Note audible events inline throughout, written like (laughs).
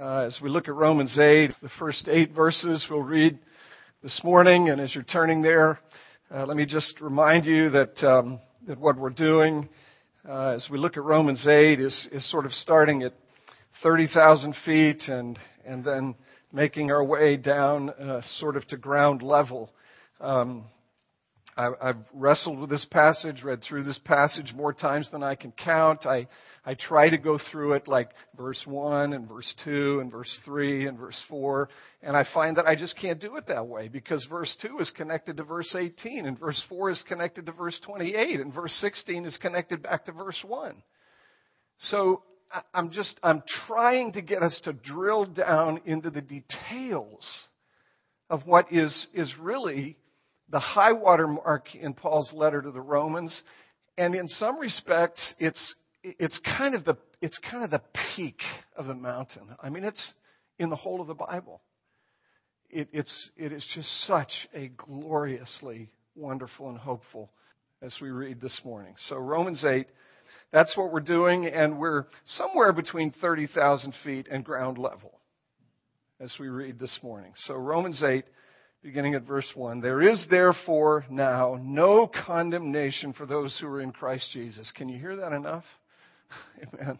uh, as we look at Romans 8, the first eight verses we'll read this morning. And as you're turning there, uh, let me just remind you that, um, that what we're doing uh, as we look at Romans 8 is, is sort of starting at 30,000 feet and, and then making our way down uh, sort of to ground level. Um, I, I've wrestled with this passage, read through this passage more times than I can count. I, I try to go through it like verse 1 and verse 2 and verse 3 and verse 4, and I find that I just can't do it that way because verse 2 is connected to verse 18 and verse 4 is connected to verse 28 and verse 16 is connected back to verse 1. So I'm just, I'm trying to get us to drill down into the details of what is, is really the high water mark in Paul's letter to the Romans. And in some respects, it's, it's kind of the, it's kind of the peak of the mountain. I mean, it's in the whole of the Bible. It, it's, it is just such a gloriously wonderful and hopeful as we read this morning. So Romans 8, that's what we're doing, and we're somewhere between 30,000 feet and ground level as we read this morning. So Romans 8, beginning at verse 1. There is therefore now no condemnation for those who are in Christ Jesus. Can you hear that enough? (laughs) Amen.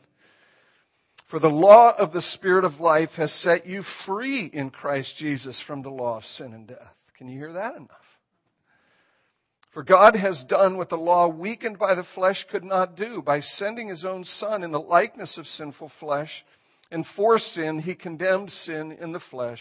For the law of the Spirit of life has set you free in Christ Jesus from the law of sin and death. Can you hear that enough? For God has done what the law weakened by the flesh could not do by sending his own Son in the likeness of sinful flesh. And for sin, he condemned sin in the flesh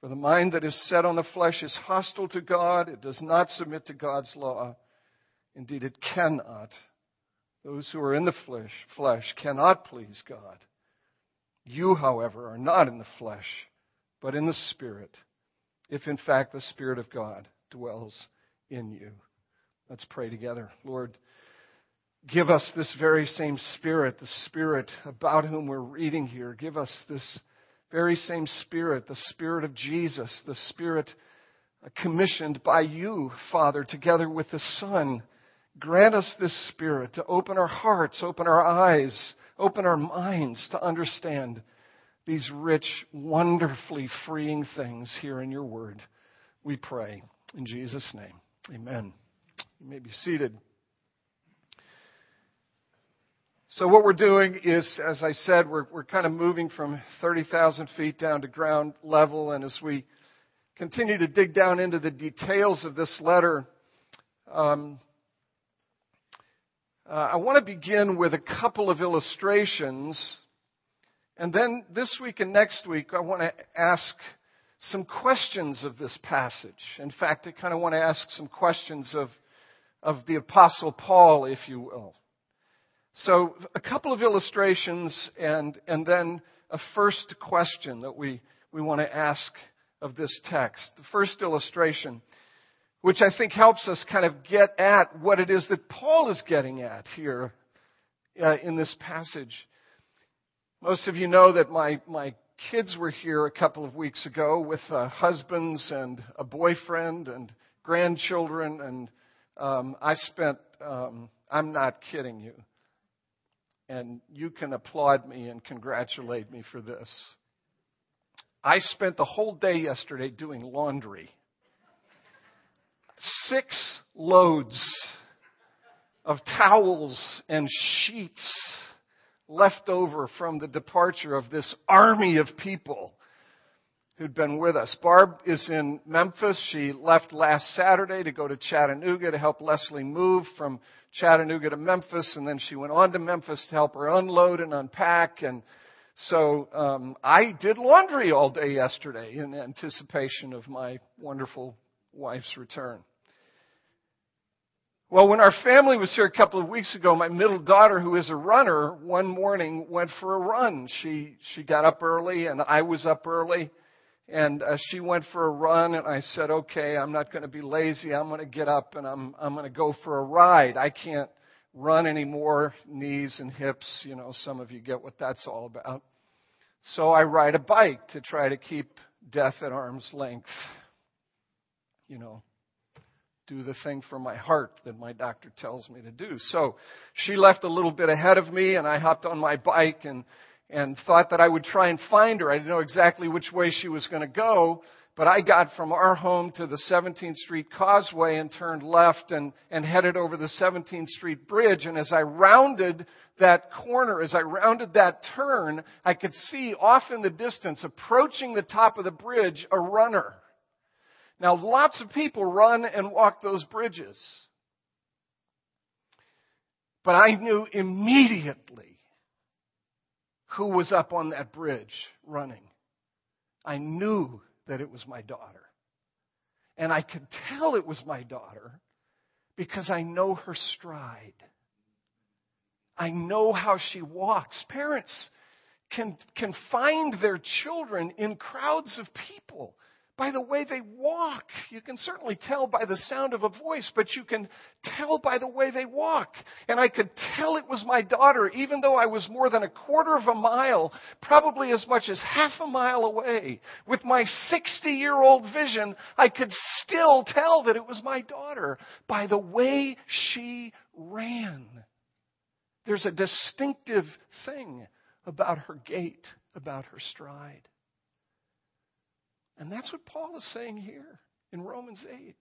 For the mind that is set on the flesh is hostile to God. It does not submit to God's law. Indeed, it cannot. Those who are in the flesh, flesh cannot please God. You, however, are not in the flesh, but in the Spirit, if in fact the Spirit of God dwells in you. Let's pray together. Lord, give us this very same Spirit, the Spirit about whom we're reading here. Give us this very same Spirit, the Spirit of Jesus, the Spirit commissioned by you, Father, together with the Son. Grant us this Spirit to open our hearts, open our eyes, open our minds to understand these rich, wonderfully freeing things here in your Word. We pray in Jesus' name. Amen. You may be seated. So what we're doing is, as I said, we're, we're kind of moving from 30,000 feet down to ground level, and as we continue to dig down into the details of this letter, um, uh, I want to begin with a couple of illustrations, and then this week and next week, I want to ask some questions of this passage. In fact, I kind of want to ask some questions of, of the Apostle Paul, if you will. So, a couple of illustrations and, and then a first question that we, we want to ask of this text. The first illustration, which I think helps us kind of get at what it is that Paul is getting at here uh, in this passage. Most of you know that my, my kids were here a couple of weeks ago with uh, husbands and a boyfriend and grandchildren, and um, I spent, um, I'm not kidding you, and you can applaud me and congratulate me for this. I spent the whole day yesterday doing laundry. Six loads of towels and sheets left over from the departure of this army of people who'd been with us. Barb is in Memphis. She left last Saturday to go to Chattanooga to help Leslie move from Chattanooga to Memphis, and then she went on to Memphis to help her unload and unpack. And so um, I did laundry all day yesterday in anticipation of my wonderful wife's return. Well, when our family was here a couple of weeks ago, my middle daughter, who is a runner, one morning went for a run. She she got up early, and I was up early, and uh, she went for a run. And I said, "Okay, I'm not going to be lazy. I'm going to get up and I'm I'm going to go for a ride. I can't run anymore, knees and hips. You know, some of you get what that's all about. So I ride a bike to try to keep death at arm's length. You know, do the thing for my heart that my doctor tells me to do. So she left a little bit ahead of me and I hopped on my bike and, and thought that I would try and find her. I didn't know exactly which way she was going to go, but I got from our home to the 17th Street Causeway and turned left and, and headed over the 17th Street Bridge. And as I rounded that corner, as I rounded that turn, I could see off in the distance, approaching the top of the bridge, a runner. Now, lots of people run and walk those bridges. But I knew immediately who was up on that bridge running. I knew that it was my daughter. And I could tell it was my daughter because I know her stride. I know how she walks. Parents can, can find their children in crowds of people by the way they walk. You can certainly tell by the sound of a voice, but you can tell by the way they walk. And I could tell it was my daughter, even though I was more than a quarter of a mile, probably as much as half a mile away. With my 60 year old vision, I could still tell that it was my daughter by the way she ran. There's a distinctive thing about her gait, about her stride. And that's what Paul is saying here in Romans 8.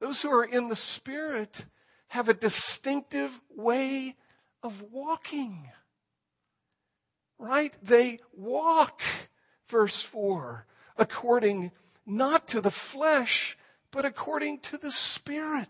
Those who are in the Spirit have a distinctive way of walking. Right? They walk, verse 4, according not to the flesh, but according to the Spirit.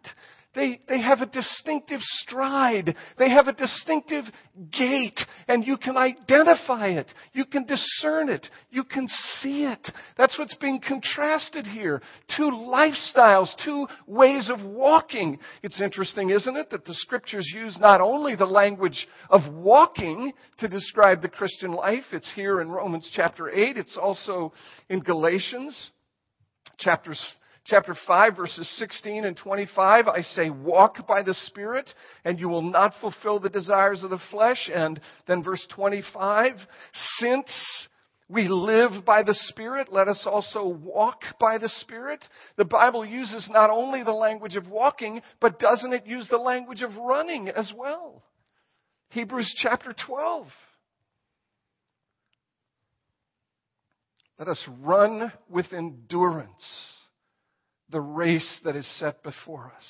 They, they have a distinctive stride. They have a distinctive gait, and you can identify it. You can discern it. You can see it. That's what's being contrasted here. Two lifestyles, two ways of walking. It's interesting, isn't it, that the scriptures use not only the language of walking to describe the Christian life, it's here in Romans chapter 8, it's also in Galatians chapters chapter 5 verses 16 and 25, I say walk by the Spirit and you will not fulfill the desires of the flesh. And then verse 25, since we live by the Spirit, let us also walk by the Spirit. The Bible uses not only the language of walking, but doesn't it use the language of running as well? Hebrews chapter 12. Let us run with endurance the race that is set before us.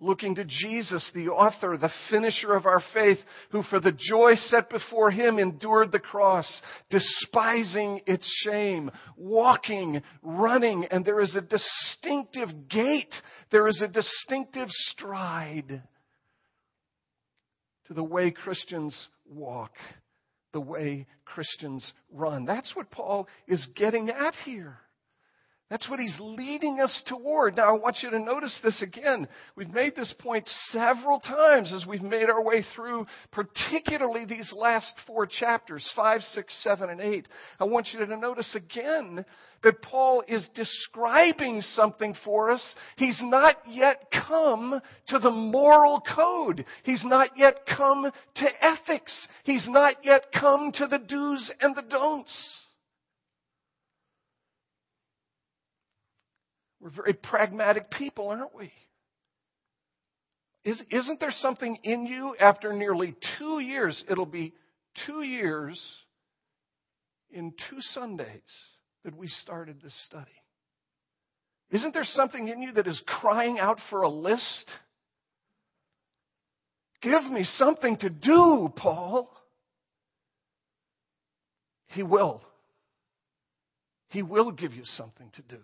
Looking to Jesus, the author, the finisher of our faith, who for the joy set before him endured the cross, despising its shame, walking, running, and there is a distinctive gait, there is a distinctive stride to the way Christians walk, the way Christians run. That's what Paul is getting at here. That's what he's leading us toward. Now, I want you to notice this again. We've made this point several times as we've made our way through, particularly these last four chapters 5, 6, 7, and 8. I want you to notice again that Paul is describing something for us. He's not yet come to the moral code. He's not yet come to ethics. He's not yet come to the do's and the don'ts. We're very pragmatic people, aren't we? Is, isn't there something in you after nearly two years? It'll be two years in two Sundays that we started this study. Isn't there something in you that is crying out for a list? Give me something to do, Paul. He will. He will give you something to do.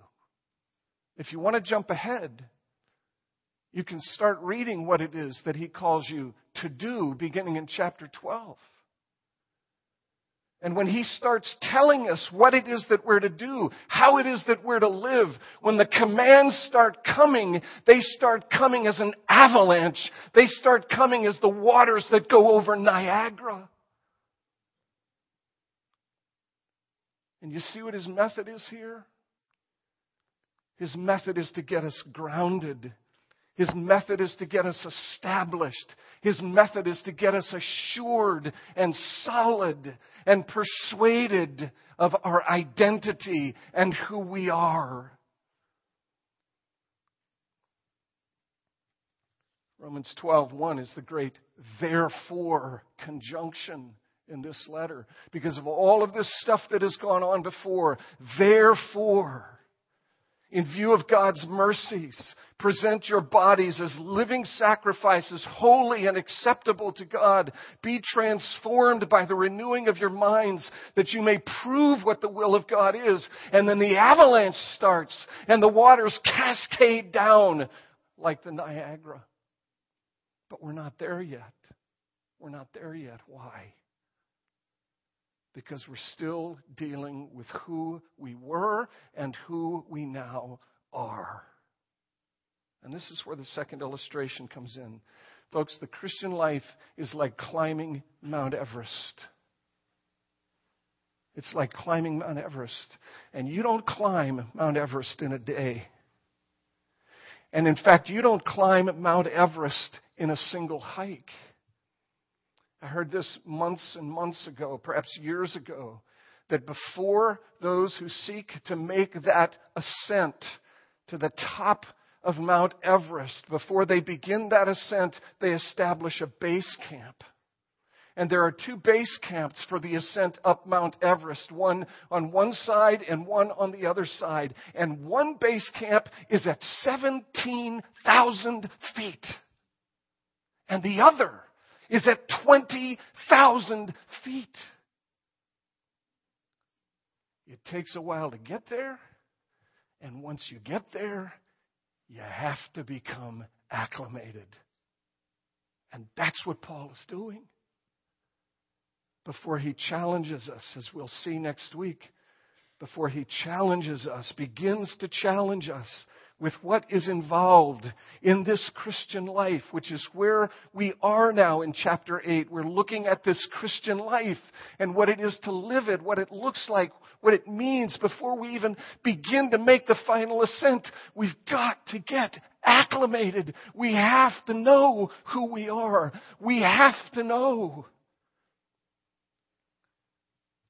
If you want to jump ahead, you can start reading what it is that he calls you to do beginning in chapter 12. And when he starts telling us what it is that we're to do, how it is that we're to live, when the commands start coming, they start coming as an avalanche. They start coming as the waters that go over Niagara. And you see what his method is here? His method is to get us grounded. His method is to get us established. His method is to get us assured and solid and persuaded of our identity and who we are. Romans 12:1 is the great therefore conjunction in this letter because of all of this stuff that has gone on before. Therefore, in view of God's mercies, present your bodies as living sacrifices, holy and acceptable to God. Be transformed by the renewing of your minds that you may prove what the will of God is. And then the avalanche starts and the waters cascade down like the Niagara. But we're not there yet. We're not there yet. Why? Because we're still dealing with who we were and who we now are. And this is where the second illustration comes in. Folks, the Christian life is like climbing Mount Everest. It's like climbing Mount Everest. And you don't climb Mount Everest in a day. And in fact, you don't climb Mount Everest in a single hike. I heard this months and months ago, perhaps years ago, that before those who seek to make that ascent to the top of Mount Everest, before they begin that ascent, they establish a base camp. And there are two base camps for the ascent up Mount Everest, one on one side and one on the other side. And one base camp is at 17,000 feet. And the other is at 20,000 feet. It takes a while to get there, and once you get there, you have to become acclimated. And that's what Paul is doing. Before he challenges us, as we'll see next week, before he challenges us, begins to challenge us with what is involved in this Christian life, which is where we are now in chapter 8. We're looking at this Christian life and what it is to live it, what it looks like, what it means before we even begin to make the final ascent. We've got to get acclimated. We have to know who we are. We have to know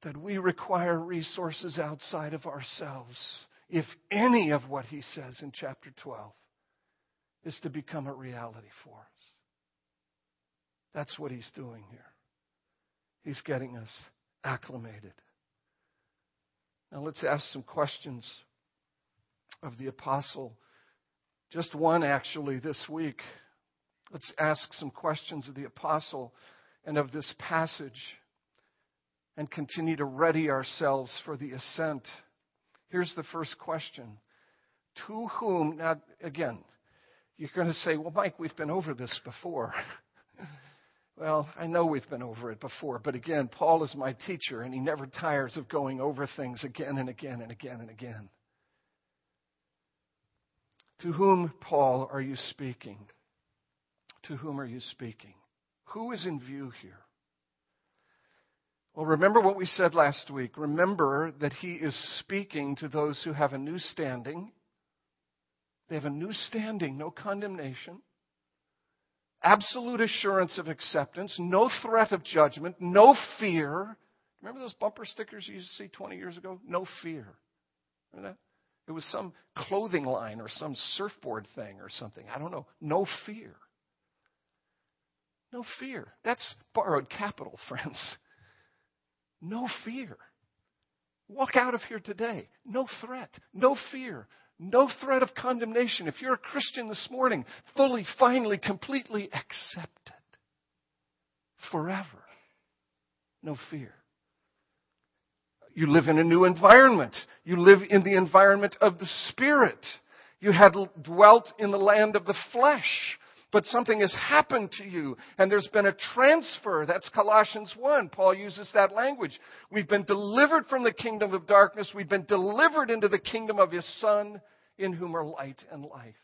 that we require resources outside of ourselves if any of what he says in chapter 12 is to become a reality for us. That's what he's doing here. He's getting us acclimated. Now let's ask some questions of the apostle. Just one actually this week. Let's ask some questions of the apostle and of this passage and continue to ready ourselves for the ascent Here's the first question To whom, now again, you're going to say, well, Mike, we've been over this before. (laughs) well, I know we've been over it before, but again, Paul is my teacher, and he never tires of going over things again and again and again and again. To whom, Paul, are you speaking? To whom are you speaking? Who is in view here? Well, remember what we said last week. Remember that he is speaking to those who have a new standing. They have a new standing, no condemnation, absolute assurance of acceptance, no threat of judgment, no fear. Remember those bumper stickers you used to see 20 years ago? No fear. Remember that? It was some clothing line or some surfboard thing or something. I don't know. No fear. No fear. That's borrowed capital, (laughs) friends. No fear. Walk out of here today. No threat. No fear. No threat of condemnation. If you're a Christian this morning, fully, finally, completely accepted. Forever. No fear. You live in a new environment. You live in the environment of the Spirit. You had dwelt in the land of the flesh but something has happened to you and there's been a transfer. That's Colossians 1. Paul uses that language. We've been delivered from the kingdom of darkness. We've been delivered into the kingdom of his son in whom are light and life.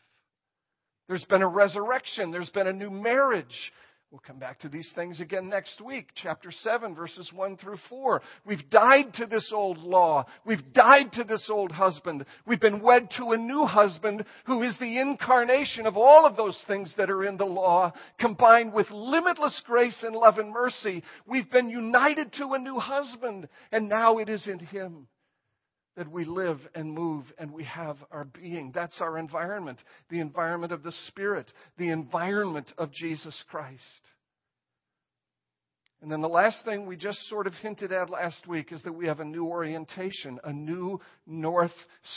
There's been a resurrection. There's been a new marriage. We'll come back to these things again next week. Chapter 7, verses 1 through 4. We've died to this old law. We've died to this old husband. We've been wed to a new husband who is the incarnation of all of those things that are in the law, combined with limitless grace and love and mercy. We've been united to a new husband, and now it is in him that we live and move and we have our being. That's our environment, the environment of the Spirit, the environment of Jesus Christ. And then the last thing we just sort of hinted at last week is that we have a new orientation, a new North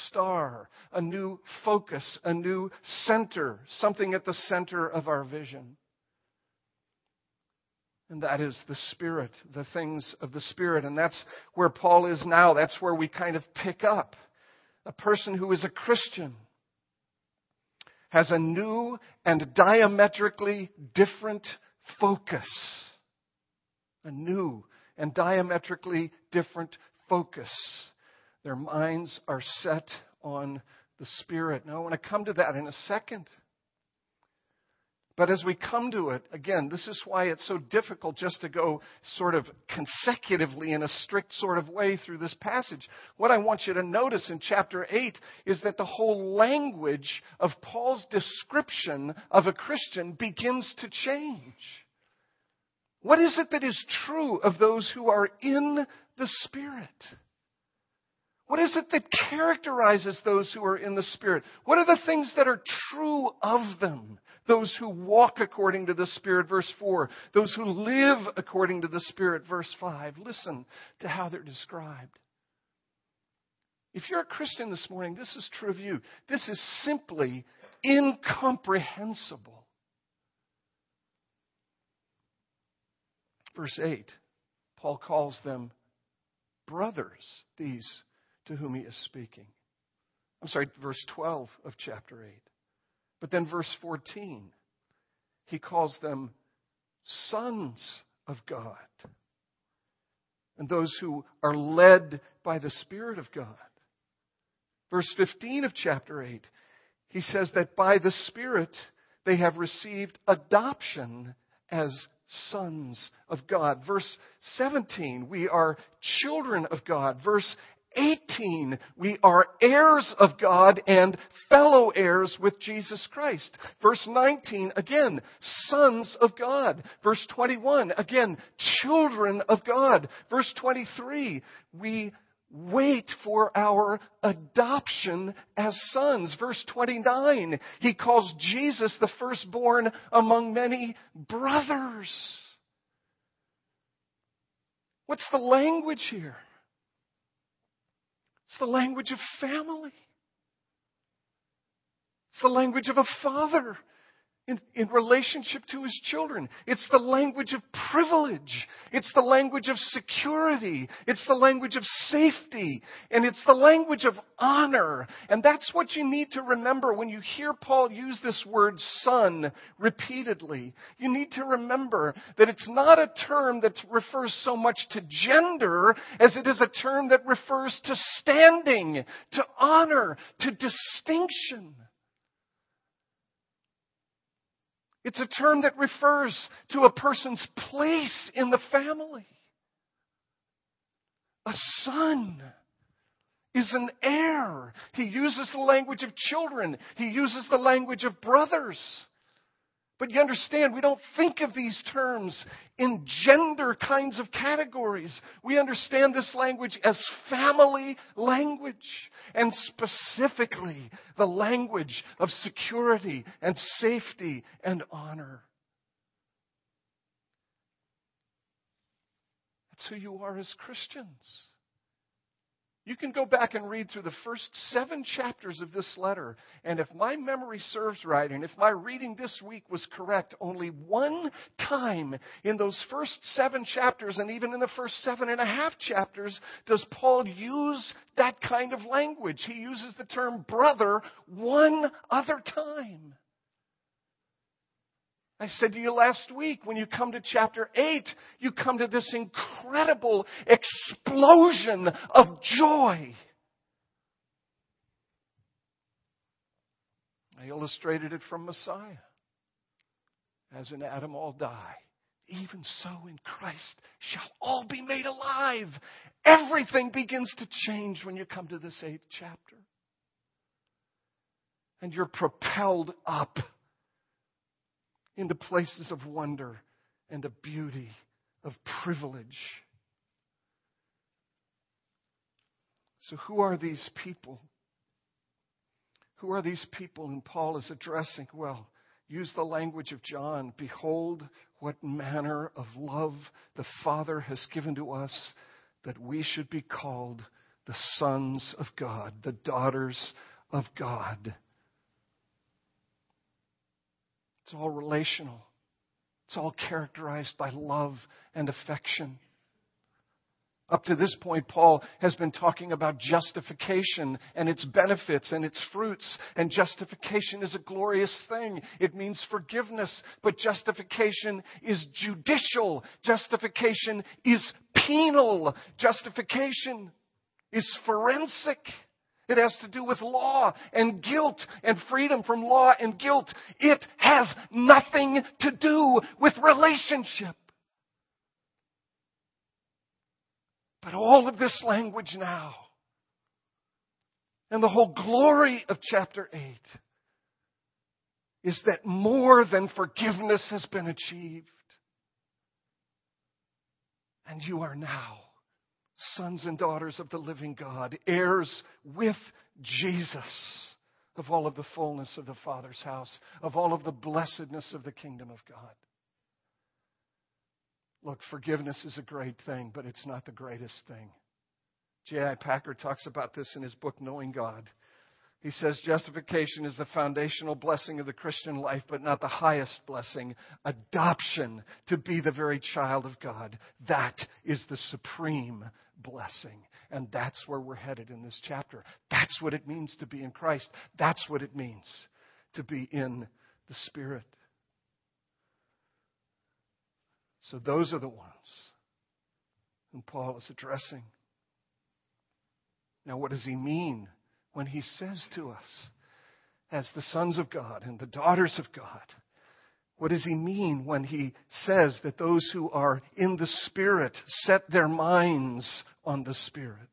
Star, a new focus, a new center, something at the center of our vision. And that is the Spirit, the things of the Spirit. And that's where Paul is now. That's where we kind of pick up. A person who is a Christian has a new and diametrically different focus. A new and diametrically different focus. Their minds are set on the Spirit. Now, I want to come to that in a second. But as we come to it, again, this is why it's so difficult just to go sort of consecutively in a strict sort of way through this passage. What I want you to notice in chapter 8 is that the whole language of Paul's description of a Christian begins to change. What is it that is true of those who are in the Spirit? What is it that characterizes those who are in the Spirit? What are the things that are true of them? Those who walk according to the Spirit, verse 4. Those who live according to the Spirit, verse 5. Listen to how they're described. If you're a Christian this morning, this is true of you. This is simply incomprehensible. Verse 8, Paul calls them brothers, these to whom he is speaking. I'm sorry, verse 12 of chapter 8. But then verse 14, he calls them sons of God. And those who are led by the Spirit of God. Verse 15 of chapter 8, he says that by the Spirit they have received adoption as sons of God. Verse 17, we are children of God. Verse 18, we are heirs of God and fellow heirs with Jesus Christ. Verse 19, again, sons of God. Verse 21, again, children of God. Verse 23, we wait for our adoption as sons. Verse 29, he calls Jesus the firstborn among many brothers. What's the language here? It's the language of family. It's the language of a father in, in relationship to his children. It's the language of privilege. It's the language of security. It's the language of safety. And it's the language of honor. And that's what you need to remember when you hear Paul use this word son repeatedly. You need to remember that it's not a term that refers so much to gender as it is a term that refers to standing, to honor, to distinction. It's a term that refers to a person's place in the family. A son is an heir. He uses the language of children. He uses the language of brothers. But you understand, we don't think of these terms in gender kinds of categories. We understand this language as family language, and specifically the language of security and safety and honor. That's who you are as Christians. You can go back and read through the first seven chapters of this letter, and if my memory serves right, and if my reading this week was correct, only one time in those first seven chapters, and even in the first seven and a half chapters, does Paul use that kind of language. He uses the term brother one other time. I said to you last week, when you come to chapter 8, you come to this incredible explosion of joy. I illustrated it from Messiah. As in Adam all die, even so in Christ shall all be made alive. Everything begins to change when you come to this eighth chapter. And you're propelled up into places of wonder and of beauty, of privilege. So, who are these people? Who are these people whom Paul is addressing? Well, use the language of John. Behold, what manner of love the Father has given to us that we should be called the sons of God, the daughters of God. It's all relational. It's all characterized by love and affection. Up to this point, Paul has been talking about justification and its benefits and its fruits. And justification is a glorious thing. It means forgiveness. But justification is judicial. Justification is penal. Justification is forensic. It has to do with law and guilt and freedom from law and guilt. It has nothing to do with relationship. But all of this language now and the whole glory of chapter 8 is that more than forgiveness has been achieved. And you are now sons and daughters of the living God, heirs with Jesus of all of the fullness of the Father's house, of all of the blessedness of the kingdom of God. Look, forgiveness is a great thing, but it's not the greatest thing. J.I. Packer talks about this in his book, Knowing God. He says justification is the foundational blessing of the Christian life, but not the highest blessing. Adoption to be the very child of God. That is the supreme blessing. And that's where we're headed in this chapter. That's what it means to be in Christ. That's what it means to be in the Spirit. So those are the ones whom Paul is addressing. Now, what does he mean when he says to us, as the sons of God and the daughters of God, what does he mean when he says that those who are in the Spirit set their minds on the Spirit?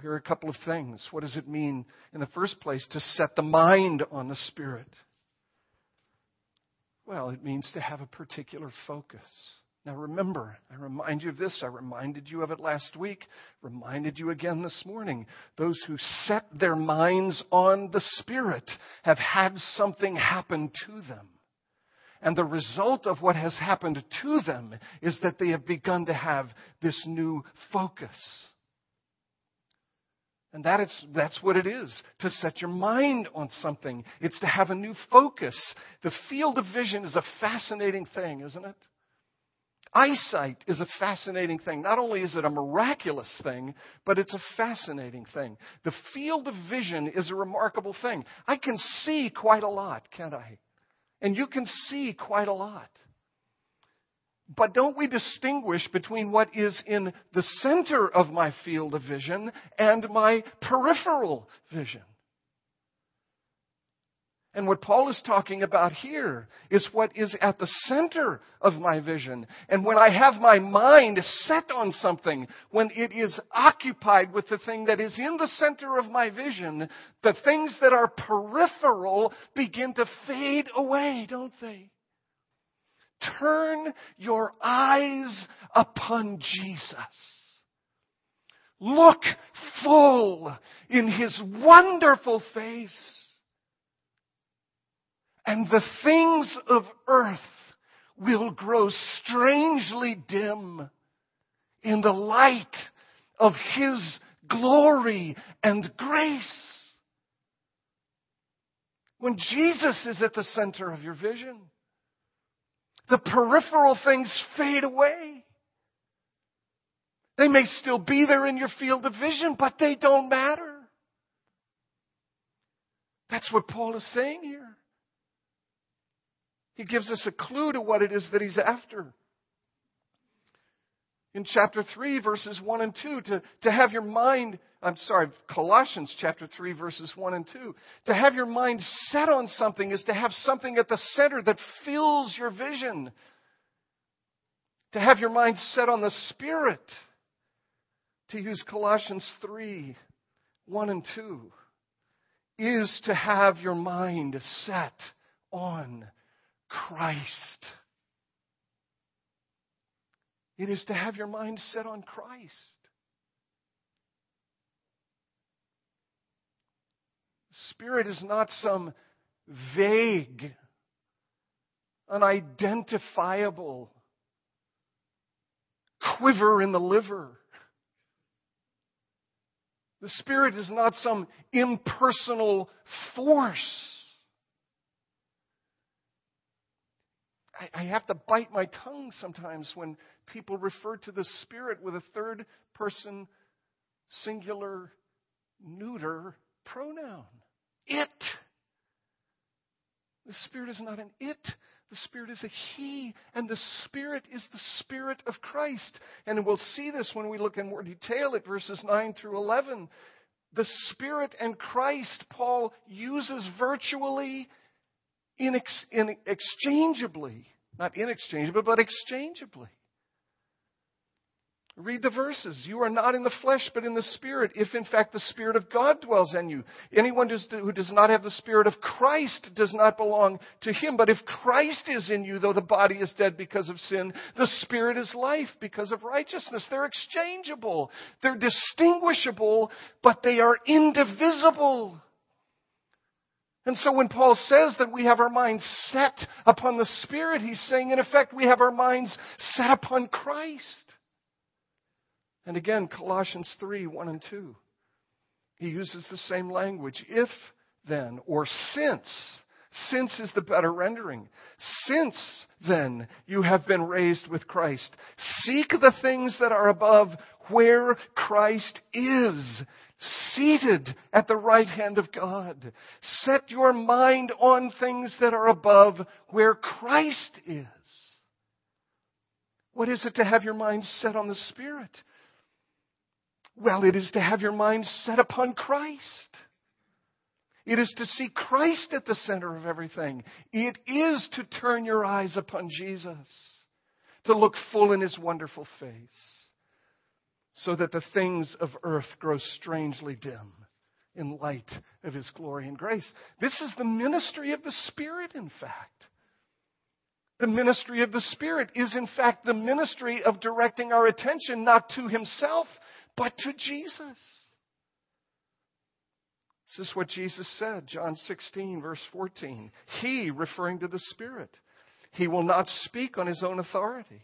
Here are a couple of things. What does it mean, in the first place, to set the mind on the Spirit? Well, it means to have a particular focus. Now remember, I remind you of this. I reminded you of it last week, reminded you again this morning. Those who set their minds on the Spirit have had something happen to them. And the result of what has happened to them is that they have begun to have this new focus. And that is, that's what it is, to set your mind on something. It's to have a new focus. The field of vision is a fascinating thing, isn't it? Eyesight is a fascinating thing. Not only is it a miraculous thing, but it's a fascinating thing. The field of vision is a remarkable thing. I can see quite a lot, can't I? And you can see quite a lot. But don't we distinguish between what is in the center of my field of vision and my peripheral vision? And what Paul is talking about here is what is at the center of my vision. And when I have my mind set on something, when it is occupied with the thing that is in the center of my vision, the things that are peripheral begin to fade away, don't they? Turn your eyes upon Jesus. Look full in his wonderful face and the things of earth will grow strangely dim in the light of His glory and grace. When Jesus is at the center of your vision, the peripheral things fade away. They may still be there in your field of vision, but they don't matter. That's what Paul is saying here. He gives us a clue to what it is that he's after. In chapter 3, verses 1 and 2, to, to have your mind, I'm sorry, Colossians chapter 3, verses 1 and 2, to have your mind set on something is to have something at the center that fills your vision. To have your mind set on the Spirit, to use Colossians 3, 1 and 2, is to have your mind set on Christ. It is to have your mind set on Christ. Spirit is not some vague, unidentifiable quiver in the liver. The Spirit is not some impersonal force. I, I have to bite my tongue sometimes when people refer to the Spirit with a third person singular neuter pronoun. It. The Spirit is not an it. The Spirit is a He, and the Spirit is the Spirit of Christ. And we'll see this when we look in more detail at verses 9 through 11. The Spirit and Christ, Paul uses virtually inex- inexchangeably. Not inexchangeably, but exchangeably. Read the verses. You are not in the flesh, but in the Spirit, if in fact the Spirit of God dwells in you. Anyone who does not have the Spirit of Christ does not belong to him. But if Christ is in you, though the body is dead because of sin, the Spirit is life because of righteousness. They're exchangeable. They're distinguishable, but they are indivisible. And so when Paul says that we have our minds set upon the Spirit, he's saying, in effect, we have our minds set upon Christ. And again, Colossians 3 1 and 2. He uses the same language. If then, or since, since is the better rendering. Since then you have been raised with Christ, seek the things that are above where Christ is, seated at the right hand of God. Set your mind on things that are above where Christ is. What is it to have your mind set on the Spirit? Well, it is to have your mind set upon Christ. It is to see Christ at the center of everything. It is to turn your eyes upon Jesus, to look full in his wonderful face so that the things of earth grow strangely dim in light of his glory and grace. This is the ministry of the Spirit, in fact. The ministry of the Spirit is, in fact, the ministry of directing our attention not to himself, but to Jesus. This is what Jesus said, John 16, verse 14. He, referring to the Spirit, he will not speak on his own authority.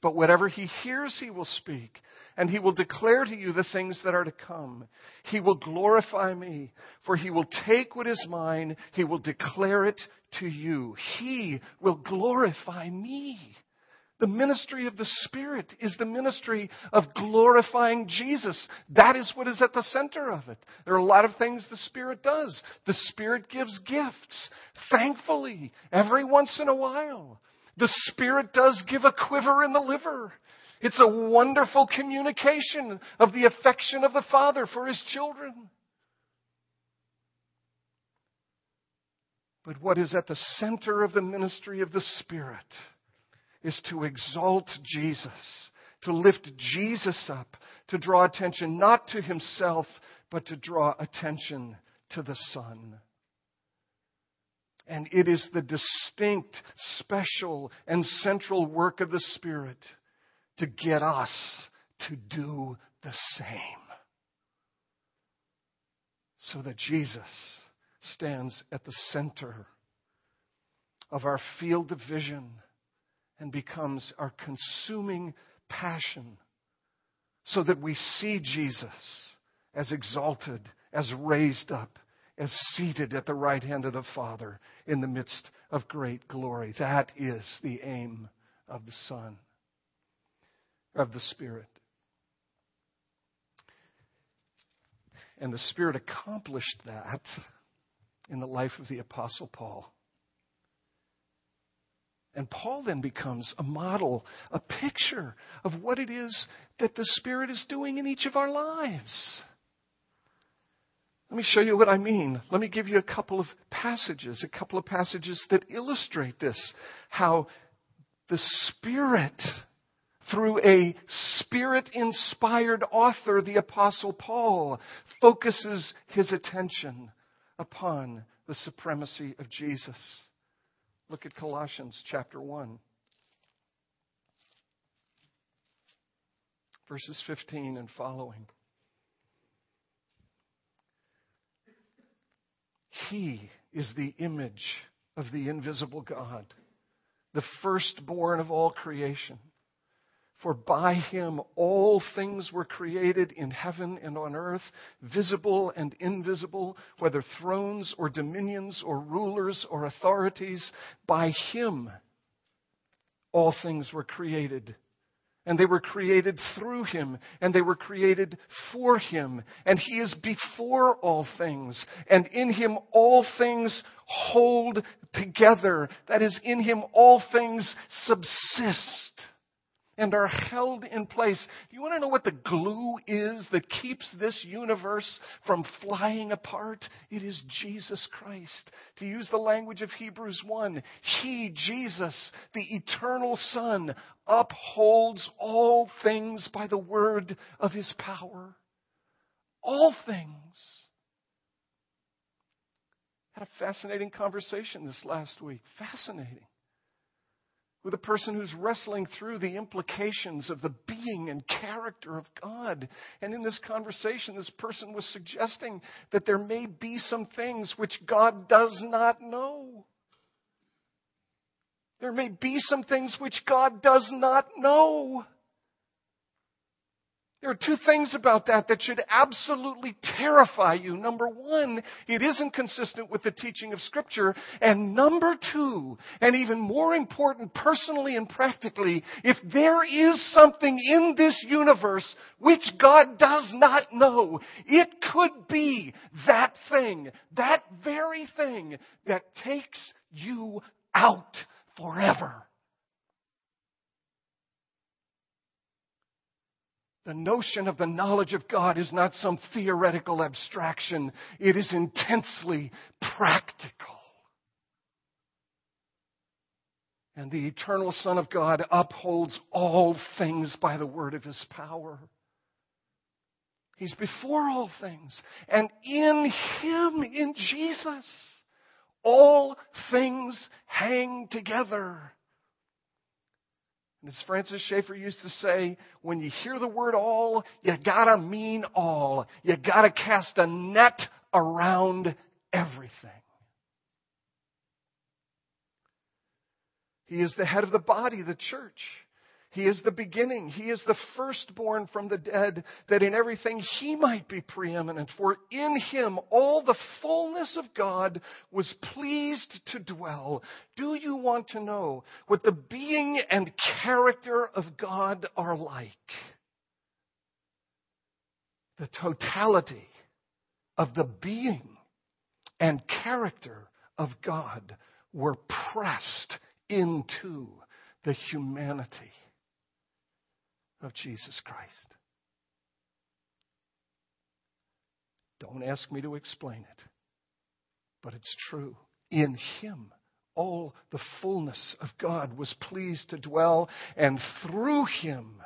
But whatever he hears, he will speak, and he will declare to you the things that are to come. He will glorify me, for he will take what is mine, he will declare it to you. He will glorify me. The ministry of the Spirit is the ministry of glorifying Jesus. That is what is at the center of it. There are a lot of things the Spirit does. The Spirit gives gifts, thankfully, every once in a while. The Spirit does give a quiver in the liver. It's a wonderful communication of the affection of the Father for His children. But what is at the center of the ministry of the Spirit is to exalt Jesus, to lift Jesus up, to draw attention not to Himself, but to draw attention to the Son. And it is the distinct, special, and central work of the Spirit to get us to do the same. So that Jesus stands at the center of our field of vision and becomes our consuming passion. So that we see Jesus as exalted, as raised up, as seated at the right hand of the Father in the midst of great glory. That is the aim of the Son, of the Spirit. And the Spirit accomplished that in the life of the Apostle Paul. And Paul then becomes a model, a picture of what it is that the Spirit is doing in each of our lives. Let me show you what I mean. Let me give you a couple of passages, a couple of passages that illustrate this. How the Spirit, through a Spirit inspired author, the Apostle Paul, focuses his attention upon the supremacy of Jesus. Look at Colossians chapter 1, verses 15 and following. He is the image of the invisible God, the firstborn of all creation. For by him all things were created in heaven and on earth, visible and invisible, whether thrones or dominions or rulers or authorities. By him all things were created and they were created through him, and they were created for him. And he is before all things, and in him all things hold together. That is, in him all things subsist and are held in place. You want to know what the glue is that keeps this universe from flying apart? It is Jesus Christ. To use the language of Hebrews 1, He, Jesus, the eternal Son, upholds all things by the word of His power. All things. Had a fascinating conversation this last week. Fascinating with a person who's wrestling through the implications of the being and character of God. And in this conversation, this person was suggesting that there may be some things which God does not know. There may be some things which God does not know. There are two things about that that should absolutely terrify you. Number one, it isn't consistent with the teaching of Scripture. And number two, and even more important personally and practically, if there is something in this universe which God does not know, it could be that thing, that very thing that takes you out forever. The notion of the knowledge of God is not some theoretical abstraction. It is intensely practical. And the eternal Son of God upholds all things by the word of his power. He's before all things. And in him, in Jesus, all things hang together. And as Francis Schaeffer used to say, when you hear the word all, you gotta mean all. You gotta cast a net around everything. He is the head of the body, the church. He is the beginning. He is the firstborn from the dead, that in everything he might be preeminent. For in him all the fullness of God was pleased to dwell. Do you want to know what the being and character of God are like? The totality of the being and character of God were pressed into the humanity of Jesus Christ. Don't ask me to explain it, but it's true. In Him, all the fullness of God was pleased to dwell, and through Him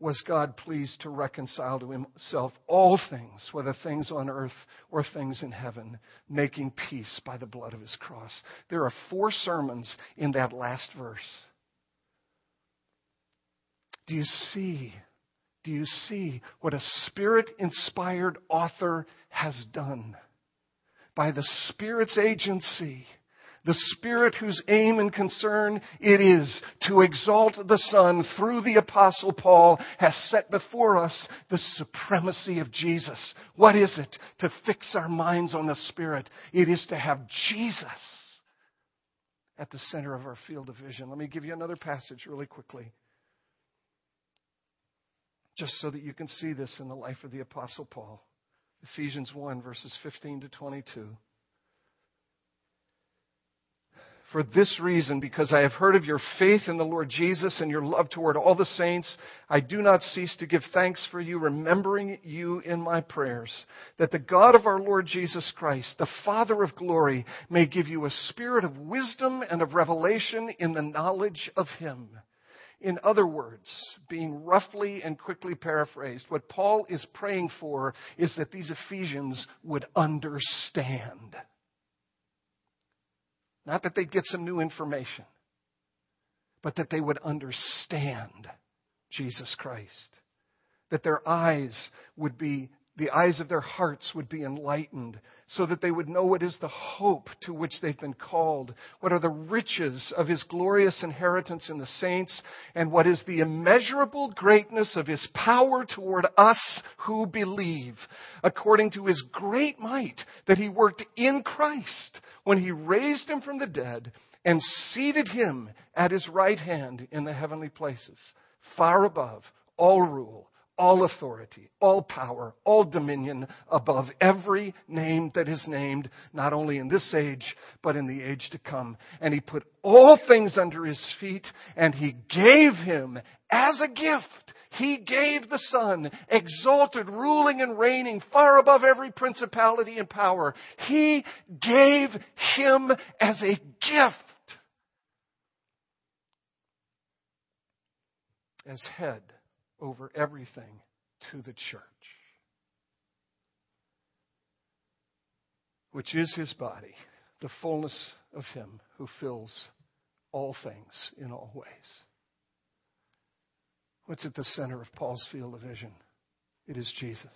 was God pleased to reconcile to Himself all things, whether things on earth or things in heaven, making peace by the blood of His cross. There are four sermons in that last verse. Do you see? Do you see what a spirit inspired author has done? By the Spirit's agency, the Spirit whose aim and concern it is to exalt the Son through the Apostle Paul has set before us the supremacy of Jesus. What is it? To fix our minds on the Spirit. It is to have Jesus at the center of our field of vision. Let me give you another passage really quickly just so that you can see this in the life of the Apostle Paul. Ephesians 1, verses 15 to 22. For this reason, because I have heard of your faith in the Lord Jesus and your love toward all the saints, I do not cease to give thanks for you, remembering you in my prayers, that the God of our Lord Jesus Christ, the Father of glory, may give you a spirit of wisdom and of revelation in the knowledge of him. In other words, being roughly and quickly paraphrased, what Paul is praying for is that these Ephesians would understand. Not that they'd get some new information, but that they would understand Jesus Christ. That their eyes would be, the eyes of their hearts would be enlightened so that they would know what is the hope to which they've been called, what are the riches of his glorious inheritance in the saints, and what is the immeasurable greatness of his power toward us who believe, according to his great might that he worked in Christ when he raised him from the dead and seated him at his right hand in the heavenly places, far above all rule, all authority, all power, all dominion above every name that is named, not only in this age, but in the age to come. And he put all things under his feet, and he gave him as a gift he gave the Son, exalted, ruling and reigning far above every principality and power. He gave him as a gift. As head over everything to the church, which is his body, the fullness of him who fills all things in all ways. What's at the center of Paul's field of vision? It is Jesus.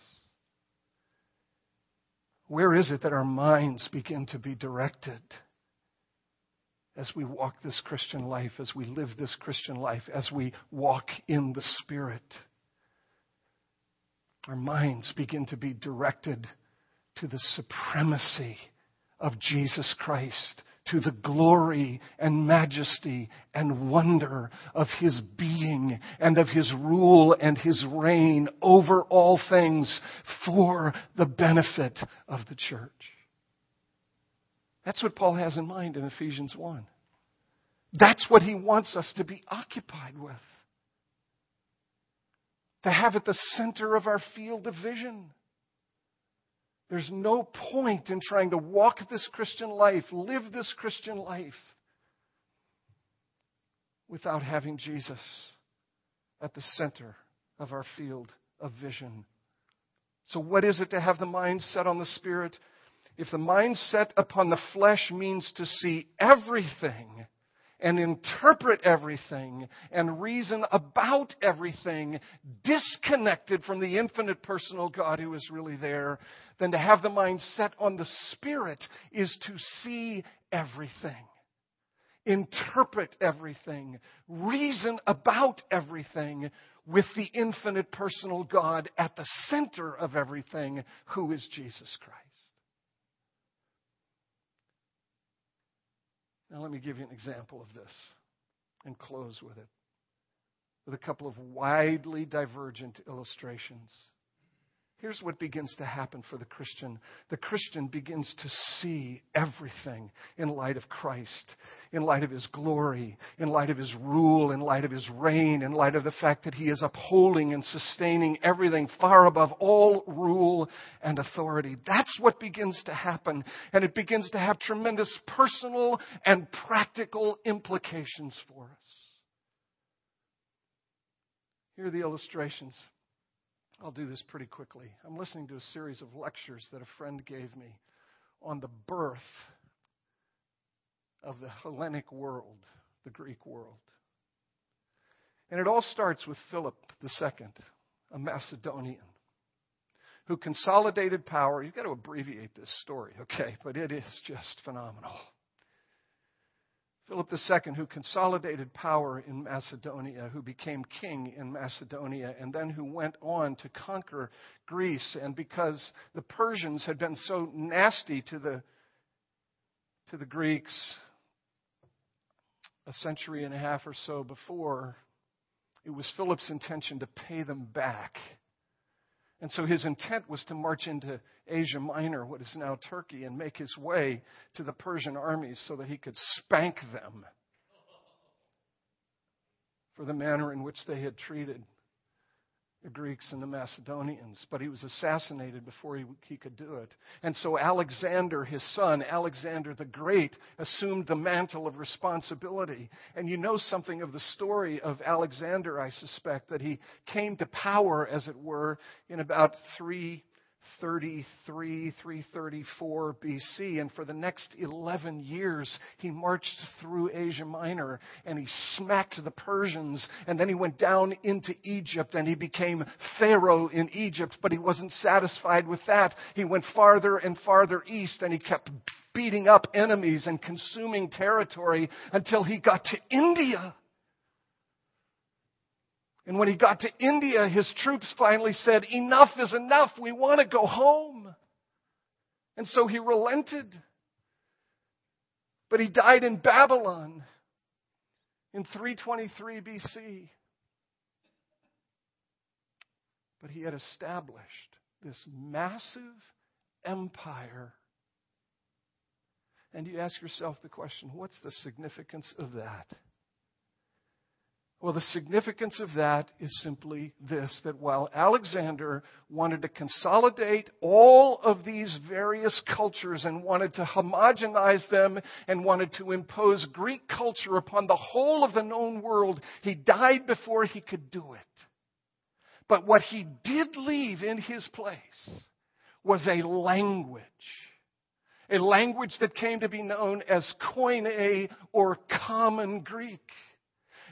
Where is it that our minds begin to be directed as we walk this Christian life, as we live this Christian life, as we walk in the Spirit? Our minds begin to be directed to the supremacy of Jesus Christ to the glory and majesty and wonder of his being and of his rule and his reign over all things for the benefit of the church. That's what Paul has in mind in Ephesians 1. That's what he wants us to be occupied with. To have at the center of our field of vision. There's no point in trying to walk this Christian life, live this Christian life, without having Jesus at the center of our field of vision. So, what is it to have the mind set on the Spirit? If the mind set upon the flesh means to see everything and interpret everything and reason about everything disconnected from the infinite personal God who is really there, then to have the mind set on the Spirit is to see everything, interpret everything, reason about everything with the infinite personal God at the center of everything, who is Jesus Christ. Now, let me give you an example of this and close with it with a couple of widely divergent illustrations. Here's what begins to happen for the Christian. The Christian begins to see everything in light of Christ, in light of His glory, in light of His rule, in light of His reign, in light of the fact that He is upholding and sustaining everything far above all rule and authority. That's what begins to happen. And it begins to have tremendous personal and practical implications for us. Here are the illustrations. I'll do this pretty quickly. I'm listening to a series of lectures that a friend gave me on the birth of the Hellenic world, the Greek world. And it all starts with Philip II, a Macedonian, who consolidated power. You've got to abbreviate this story, okay, but it is just phenomenal. Philip II, who consolidated power in Macedonia, who became king in Macedonia, and then who went on to conquer Greece. And because the Persians had been so nasty to the, to the Greeks a century and a half or so before, it was Philip's intention to pay them back And so his intent was to march into Asia Minor, what is now Turkey, and make his way to the Persian armies so that he could spank them for the manner in which they had treated the Greeks and the Macedonians, but he was assassinated before he, he, could do it. And so Alexander, his son, Alexander the Great, assumed the mantle of responsibility. And you know something of the story of Alexander, I suspect, that he came to power, as it were, in about three 333, 334 BC. And for the next 11 years, he marched through Asia Minor and he smacked the Persians. And then he went down into Egypt and he became Pharaoh in Egypt. But he wasn't satisfied with that. He went farther and farther east and he kept beating up enemies and consuming territory until he got to India. And when he got to India, his troops finally said, Enough is enough. We want to go home. And so he relented. But he died in Babylon in 323 BC. But he had established this massive empire. And you ask yourself the question what's the significance of that? Well, the significance of that is simply this that while Alexander wanted to consolidate all of these various cultures and wanted to homogenize them and wanted to impose Greek culture upon the whole of the known world, he died before he could do it. But what he did leave in his place was a language. A language that came to be known as Koine or Common Greek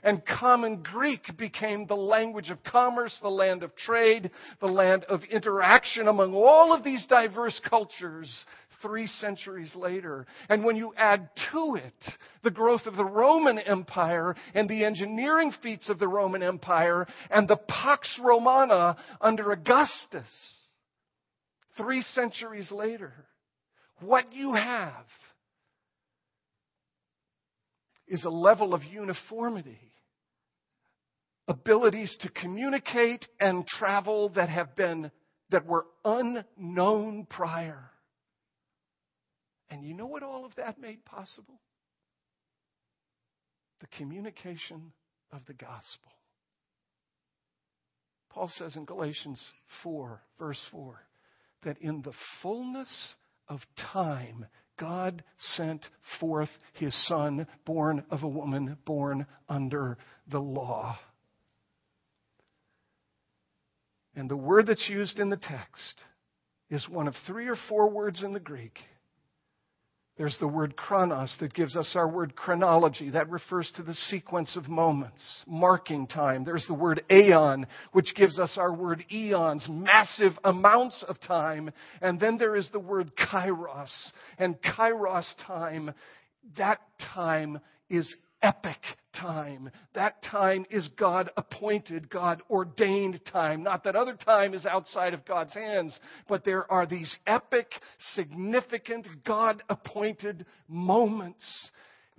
and common Greek became the language of commerce, the land of trade, the land of interaction among all of these diverse cultures three centuries later. And when you add to it the growth of the Roman Empire and the engineering feats of the Roman Empire and the Pax Romana under Augustus, three centuries later, what you have is a level of uniformity abilities to communicate and travel that have been that were unknown prior. And you know what all of that made possible? The communication of the gospel. Paul says in Galatians 4, verse 4, that in the fullness of time, God sent forth his son, born of a woman, born under the law. And the word that's used in the text is one of three or four words in the Greek. There's the word chronos that gives us our word chronology. That refers to the sequence of moments, marking time. There's the word aeon, which gives us our word eons, massive amounts of time. And then there is the word kairos. And kairos time, that time is epic time. That time is God appointed, God ordained time. Not that other time is outside of God's hands, but there are these epic, significant, God appointed moments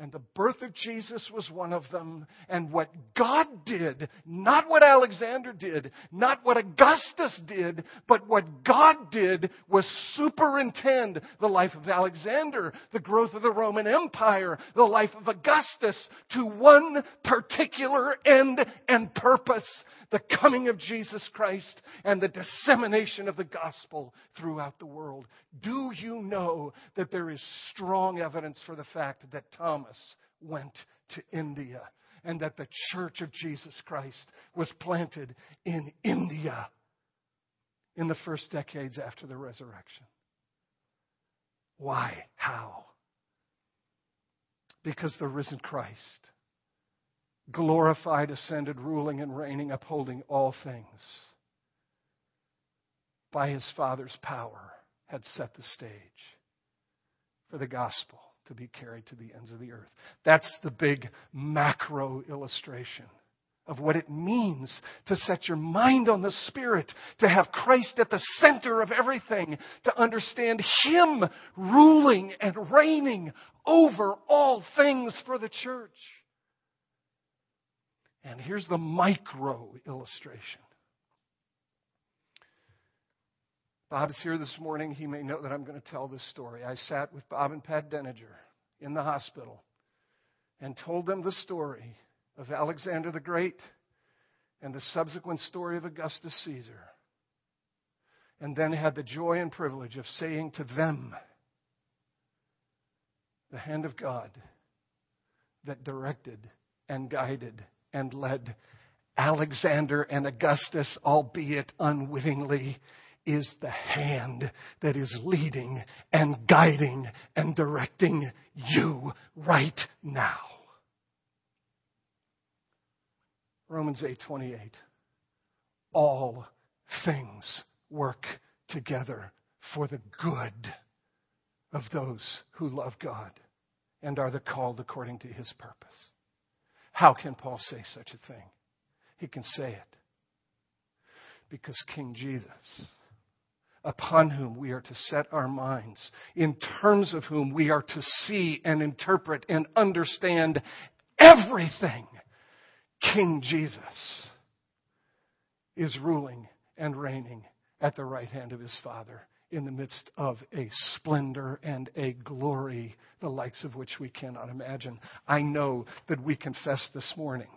and the birth of Jesus was one of them. And what God did, not what Alexander did, not what Augustus did, but what God did was superintend the life of Alexander, the growth of the Roman Empire, the life of Augustus to one particular end and purpose the coming of Jesus Christ and the dissemination of the gospel throughout the world. Do you know that there is strong evidence for the fact that Thomas went to India and that the church of Jesus Christ was planted in India in the first decades after the resurrection? Why? How? Because the risen Christ glorified, ascended, ruling and reigning, upholding all things by his Father's power, had set the stage for the gospel to be carried to the ends of the earth. That's the big macro illustration of what it means to set your mind on the Spirit, to have Christ at the center of everything, to understand Him ruling and reigning over all things for the church. And here's the micro illustration. Bob is here this morning. He may know that I'm going to tell this story. I sat with Bob and Pat Denninger in the hospital and told them the story of Alexander the Great and the subsequent story of Augustus Caesar. And then had the joy and privilege of saying to them, the hand of God that directed and guided and led Alexander and Augustus, albeit unwittingly, is the hand that is leading and guiding and directing you right now. Romans 8:28 All things work together for the good of those who love God and are the called according to his purpose. How can Paul say such a thing? He can say it because King Jesus, upon whom we are to set our minds, in terms of whom we are to see and interpret and understand everything, King Jesus is ruling and reigning at the right hand of his Father in the midst of a splendor and a glory, the likes of which we cannot imagine. I know that we confess this morning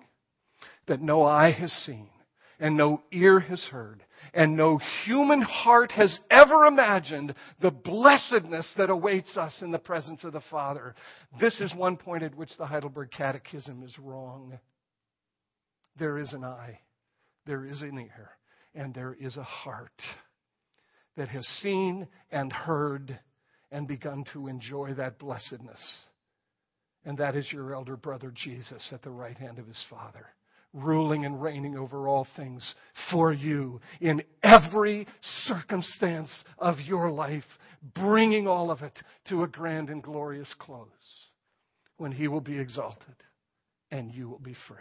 that no eye has seen, and no ear has heard, and no human heart has ever imagined the blessedness that awaits us in the presence of the Father. This is one point at which the Heidelberg Catechism is wrong. There is an eye, there is an ear, and there is a heart that has seen and heard and begun to enjoy that blessedness. And that is your elder brother Jesus at the right hand of his Father, ruling and reigning over all things for you in every circumstance of your life, bringing all of it to a grand and glorious close when he will be exalted and you will be free.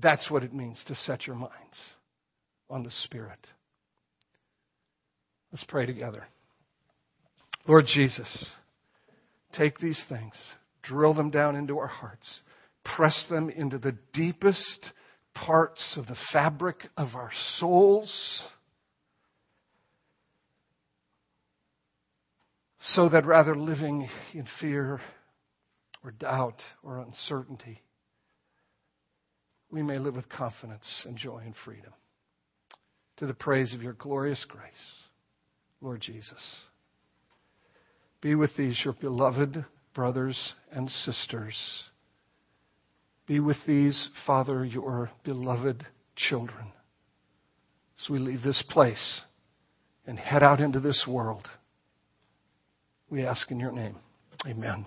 That's what it means to set your minds on the Spirit. Let's pray together. Lord Jesus, take these things, drill them down into our hearts, press them into the deepest parts of the fabric of our souls, so that rather living in fear or doubt or uncertainty, we may live with confidence and joy and freedom. To the praise of your glorious grace. Lord Jesus. Be with these, your beloved brothers and sisters. Be with these, Father, your beloved children. As we leave this place and head out into this world, we ask in your name. Amen.